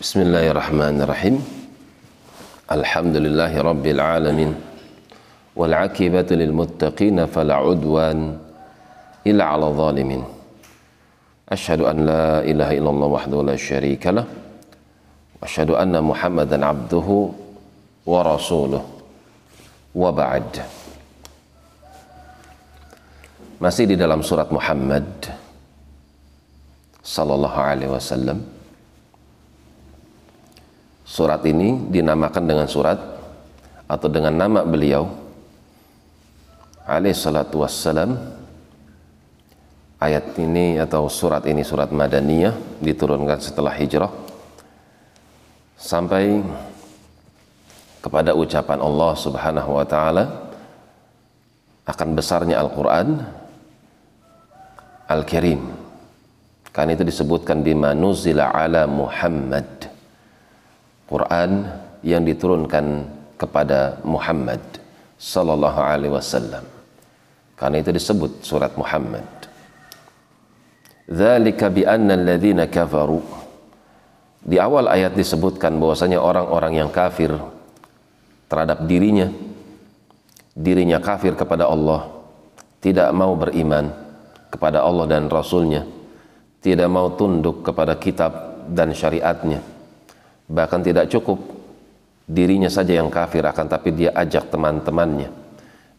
Bismillahirrahmanirrahim. Alhamdulillahi rabbil alamin. Wal akibatu lil muttaqin fala udwan illa 'ala zalimin. Asyhadu an la ilaha illallah wahdahu la syarika lah. Wa asyhadu anna Muhammadan abduhu wa rasuluh. Wa ba'd. Masih di dalam surat Muhammad sallallahu alaihi wasallam. Surat ini dinamakan dengan surat atau dengan nama beliau alaihi salatu wassalam. Ayat ini atau surat ini surat Madaniyah diturunkan setelah hijrah sampai kepada ucapan Allah Subhanahu wa taala akan besarnya Al-Qur'an Al-Karim. Karena itu disebutkan bima nuzila ala Muhammad. Quran yang diturunkan kepada Muhammad sallallahu alaihi wasallam. Karena itu disebut surat Muhammad. Dzalika bi anna alladziina kafaru di awal ayat disebutkan bahwasanya orang-orang yang kafir terhadap dirinya dirinya kafir kepada Allah tidak mau beriman kepada Allah dan Rasulnya tidak mau tunduk kepada kitab dan syariatnya bahkan tidak cukup dirinya saja yang kafir akan tapi dia ajak teman-temannya.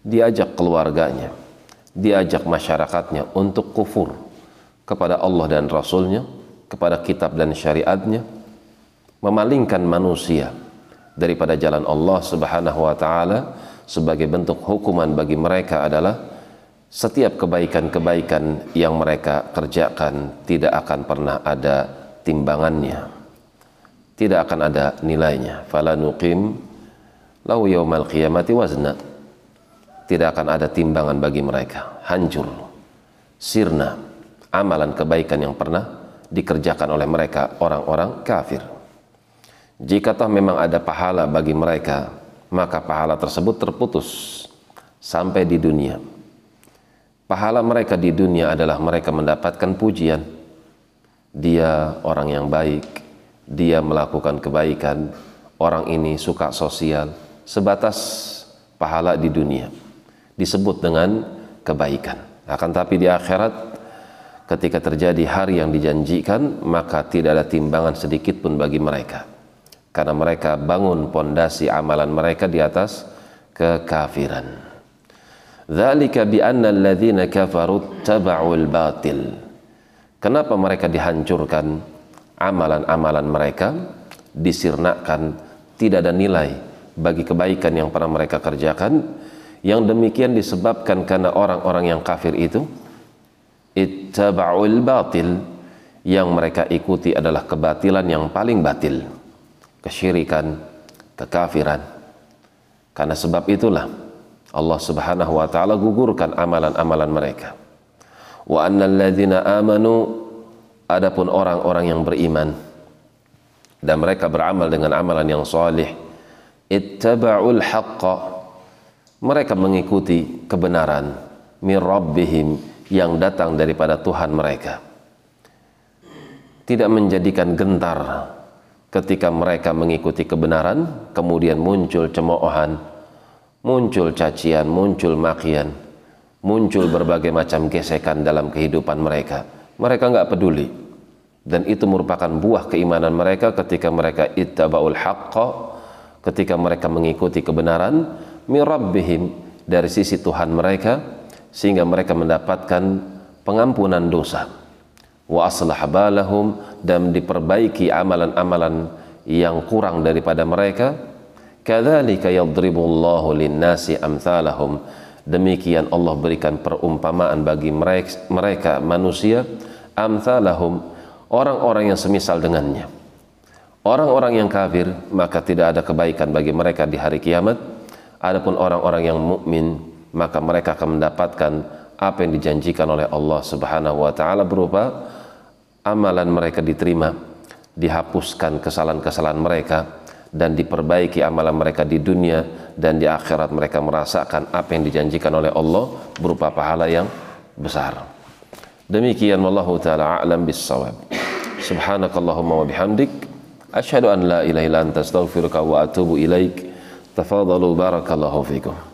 Diajak keluarganya. Diajak masyarakatnya untuk kufur kepada Allah dan Rasulnya kepada kitab dan syariatnya memalingkan manusia daripada jalan Allah subhanahu wa ta'ala sebagai bentuk hukuman bagi mereka adalah setiap kebaikan-kebaikan yang mereka kerjakan tidak akan pernah ada timbangannya tidak akan ada nilainya. Fala nuqim lau yaumal qiyamati wazna. Tidak akan ada timbangan bagi mereka. Hancur. Sirna. Amalan kebaikan yang pernah dikerjakan oleh mereka orang-orang kafir. Jika toh memang ada pahala bagi mereka maka pahala tersebut terputus sampai di dunia. Pahala mereka di dunia adalah mereka mendapatkan pujian. Dia orang yang baik dia melakukan kebaikan orang ini suka sosial sebatas pahala di dunia disebut dengan kebaikan. Akan tapi di akhirat ketika terjadi hari yang dijanjikan maka tidak ada timbangan sedikit pun bagi mereka. Karena mereka bangun pondasi amalan mereka di atas kekafiran. Dzalika bi anna kafaru taba'ul batil. Kenapa mereka dihancurkan amalan-amalan mereka disirnakan tidak ada nilai bagi kebaikan yang pernah mereka kerjakan. Yang demikian disebabkan karena orang-orang yang kafir itu ittaba'ul batil. Yang mereka ikuti adalah kebatilan yang paling batil. Kesyirikan kekafiran. Karena sebab itulah Allah Subhanahu wa taala gugurkan amalan-amalan mereka. Wa annal ladzina amanu adapun orang-orang yang beriman dan mereka beramal dengan amalan yang salih ittaba'ul haqqa mereka mengikuti kebenaran min rabbihim yang datang daripada Tuhan mereka tidak menjadikan gentar ketika mereka mengikuti kebenaran kemudian muncul cemoohan muncul cacian, muncul makian, muncul berbagai macam gesekan dalam kehidupan mereka. Mereka nggak peduli. Dan itu merupakan buah keimanan mereka ketika mereka ittaba'ul haqqa, ketika mereka mengikuti kebenaran, mirabbihim dari sisi Tuhan mereka, sehingga mereka mendapatkan pengampunan dosa. Wa aslah balahum dan diperbaiki amalan-amalan yang kurang daripada mereka, Kadzalika yadribullahu lin-nasi amsalahum. Demikian Allah berikan perumpamaan bagi mereka, manusia amsalahum orang-orang yang semisal dengannya. Orang-orang yang kafir maka tidak ada kebaikan bagi mereka di hari kiamat. Adapun orang-orang yang mukmin maka mereka akan mendapatkan apa yang dijanjikan oleh Allah Subhanahu wa taala berupa amalan mereka diterima, dihapuskan kesalahan-kesalahan mereka, dan diperbaiki amalan mereka di dunia dan di akhirat mereka merasakan apa yang dijanjikan oleh Allah berupa pahala yang besar. Demikian wallahu taala a'lam bissawab. Subhanakallahumma wa bihamdik Asyhadu an la ilaha illa anta astaghfiruka wa atubu ilaik. Tafadhalu barakallahu fikum.